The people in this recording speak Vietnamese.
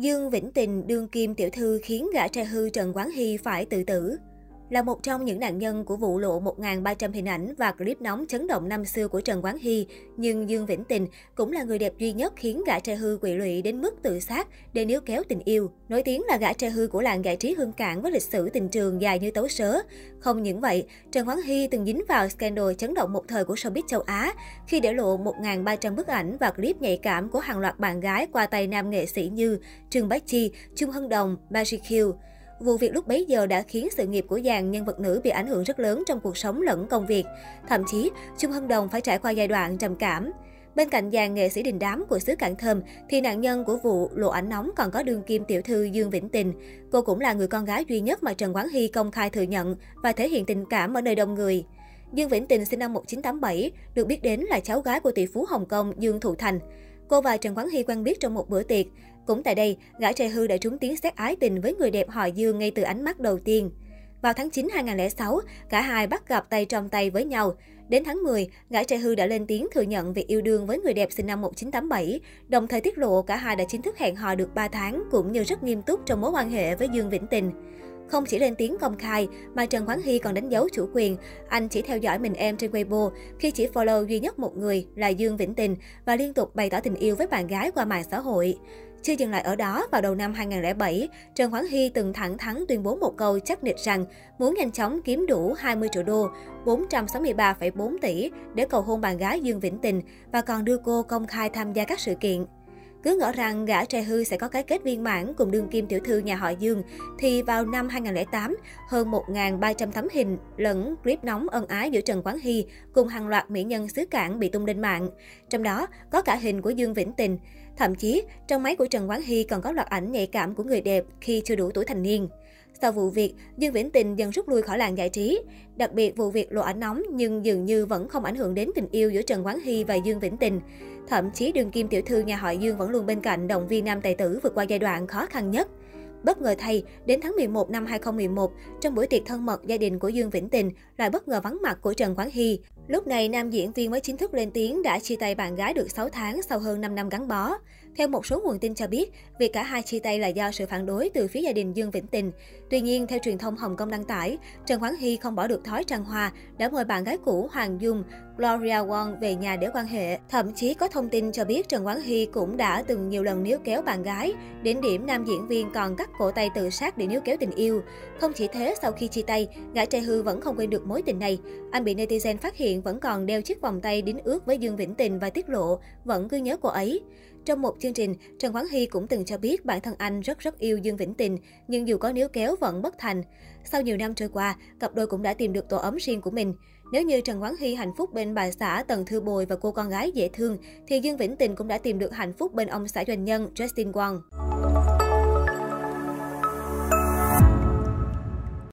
Dương Vĩnh Tình đương kim tiểu thư khiến gã trai hư Trần Quán Hy phải tự tử. Là một trong những nạn nhân của vụ lộ 1.300 hình ảnh và clip nóng chấn động năm xưa của Trần Quán Hy, nhưng Dương Vĩnh Tình cũng là người đẹp duy nhất khiến gã trai hư quỵ lụy đến mức tự sát để níu kéo tình yêu. Nổi tiếng là gã trai hư của làng giải trí hương cảng với lịch sử tình trường dài như tấu sớ. Không những vậy, Trần Quán Hy từng dính vào scandal chấn động một thời của showbiz châu Á khi để lộ 1.300 bức ảnh và clip nhạy cảm của hàng loạt bạn gái qua tay nam nghệ sĩ như Trương Bách Chi, Trung Hân Đồng, Magic Hill. Vụ việc lúc bấy giờ đã khiến sự nghiệp của dàn nhân vật nữ bị ảnh hưởng rất lớn trong cuộc sống lẫn công việc. Thậm chí, Trung Hân Đồng phải trải qua giai đoạn trầm cảm. Bên cạnh dàn nghệ sĩ đình đám của xứ Cảng Thơm, thì nạn nhân của vụ lộ ảnh nóng còn có đương kim tiểu thư Dương Vĩnh Tình. Cô cũng là người con gái duy nhất mà Trần Quán Hy công khai thừa nhận và thể hiện tình cảm ở nơi đông người. Dương Vĩnh Tình sinh năm 1987, được biết đến là cháu gái của tỷ phú Hồng Kông Dương Thụ Thành. Cô và Trần Quán Hy quen biết trong một bữa tiệc. Cũng tại đây, gã trai hư đã trúng tiếng xét ái tình với người đẹp họ Dương ngay từ ánh mắt đầu tiên. Vào tháng 9 2006, cả hai bắt gặp tay trong tay với nhau. Đến tháng 10, gã trai hư đã lên tiếng thừa nhận việc yêu đương với người đẹp sinh năm 1987, đồng thời tiết lộ cả hai đã chính thức hẹn hò được 3 tháng cũng như rất nghiêm túc trong mối quan hệ với Dương Vĩnh Tình. Không chỉ lên tiếng công khai, mà Trần Quán Hy còn đánh dấu chủ quyền. Anh chỉ theo dõi mình em trên Weibo khi chỉ follow duy nhất một người là Dương Vĩnh Tình và liên tục bày tỏ tình yêu với bạn gái qua mạng xã hội. Chưa dừng lại ở đó, vào đầu năm 2007, Trần Quán Hy từng thẳng thắn tuyên bố một câu chắc nịch rằng muốn nhanh chóng kiếm đủ 20 triệu đô, 463,4 tỷ để cầu hôn bạn gái Dương Vĩnh Tình và còn đưa cô công khai tham gia các sự kiện. Cứ ngỡ rằng gã trai hư sẽ có cái kết viên mãn cùng đương kim tiểu thư nhà họ Dương, thì vào năm 2008, hơn 1.300 tấm hình lẫn clip nóng ân ái giữa Trần Quán Hy cùng hàng loạt mỹ nhân xứ cảng bị tung lên mạng. Trong đó có cả hình của Dương Vĩnh Tình. Thậm chí, trong máy của Trần Quán Hy còn có loạt ảnh nhạy cảm của người đẹp khi chưa đủ tuổi thành niên. Sau vụ việc, Dương Vĩnh Tình dần rút lui khỏi làng giải trí. Đặc biệt vụ việc lộ ảnh nóng nhưng dường như vẫn không ảnh hưởng đến tình yêu giữa Trần Quán Hy và Dương Vĩnh Tình. Thậm chí đường kim tiểu thư nhà họ Dương vẫn luôn bên cạnh động viên nam tài tử vượt qua giai đoạn khó khăn nhất. Bất ngờ thay, đến tháng 11 năm 2011, trong buổi tiệc thân mật gia đình của Dương Vĩnh Tình, lại bất ngờ vắng mặt của Trần Quán Hy. Lúc này, nam diễn viên mới chính thức lên tiếng đã chia tay bạn gái được 6 tháng sau hơn 5 năm gắn bó. Theo một số nguồn tin cho biết, việc cả hai chia tay là do sự phản đối từ phía gia đình Dương Vĩnh Tình. Tuy nhiên, theo truyền thông Hồng Kông đăng tải, Trần Quán Hy không bỏ được thói trăng hoa, đã mời bạn gái cũ Hoàng Dung, Gloria Wong về nhà để quan hệ. Thậm chí có thông tin cho biết Trần Quán Hy cũng đã từng nhiều lần níu kéo bạn gái, đến điểm nam diễn viên còn cắt cổ tay tự sát để níu kéo tình yêu. Không chỉ thế, sau khi chia tay, gã trai hư vẫn không quên được mối tình này. Anh bị netizen phát hiện vẫn còn đeo chiếc vòng tay đính ước với Dương Vĩnh Tình và tiết lộ vẫn cứ nhớ cô ấy. Trong một chương trình, Trần Quán Hy cũng từng cho biết bản thân anh rất rất yêu Dương Vĩnh Tình, nhưng dù có níu kéo vẫn bất thành. Sau nhiều năm trôi qua, cặp đôi cũng đã tìm được tổ ấm riêng của mình. Nếu như Trần Quán Hy hạnh phúc bên bà xã Tần Thư Bồi và cô con gái dễ thương, thì Dương Vĩnh Tình cũng đã tìm được hạnh phúc bên ông xã doanh nhân Justin Wang.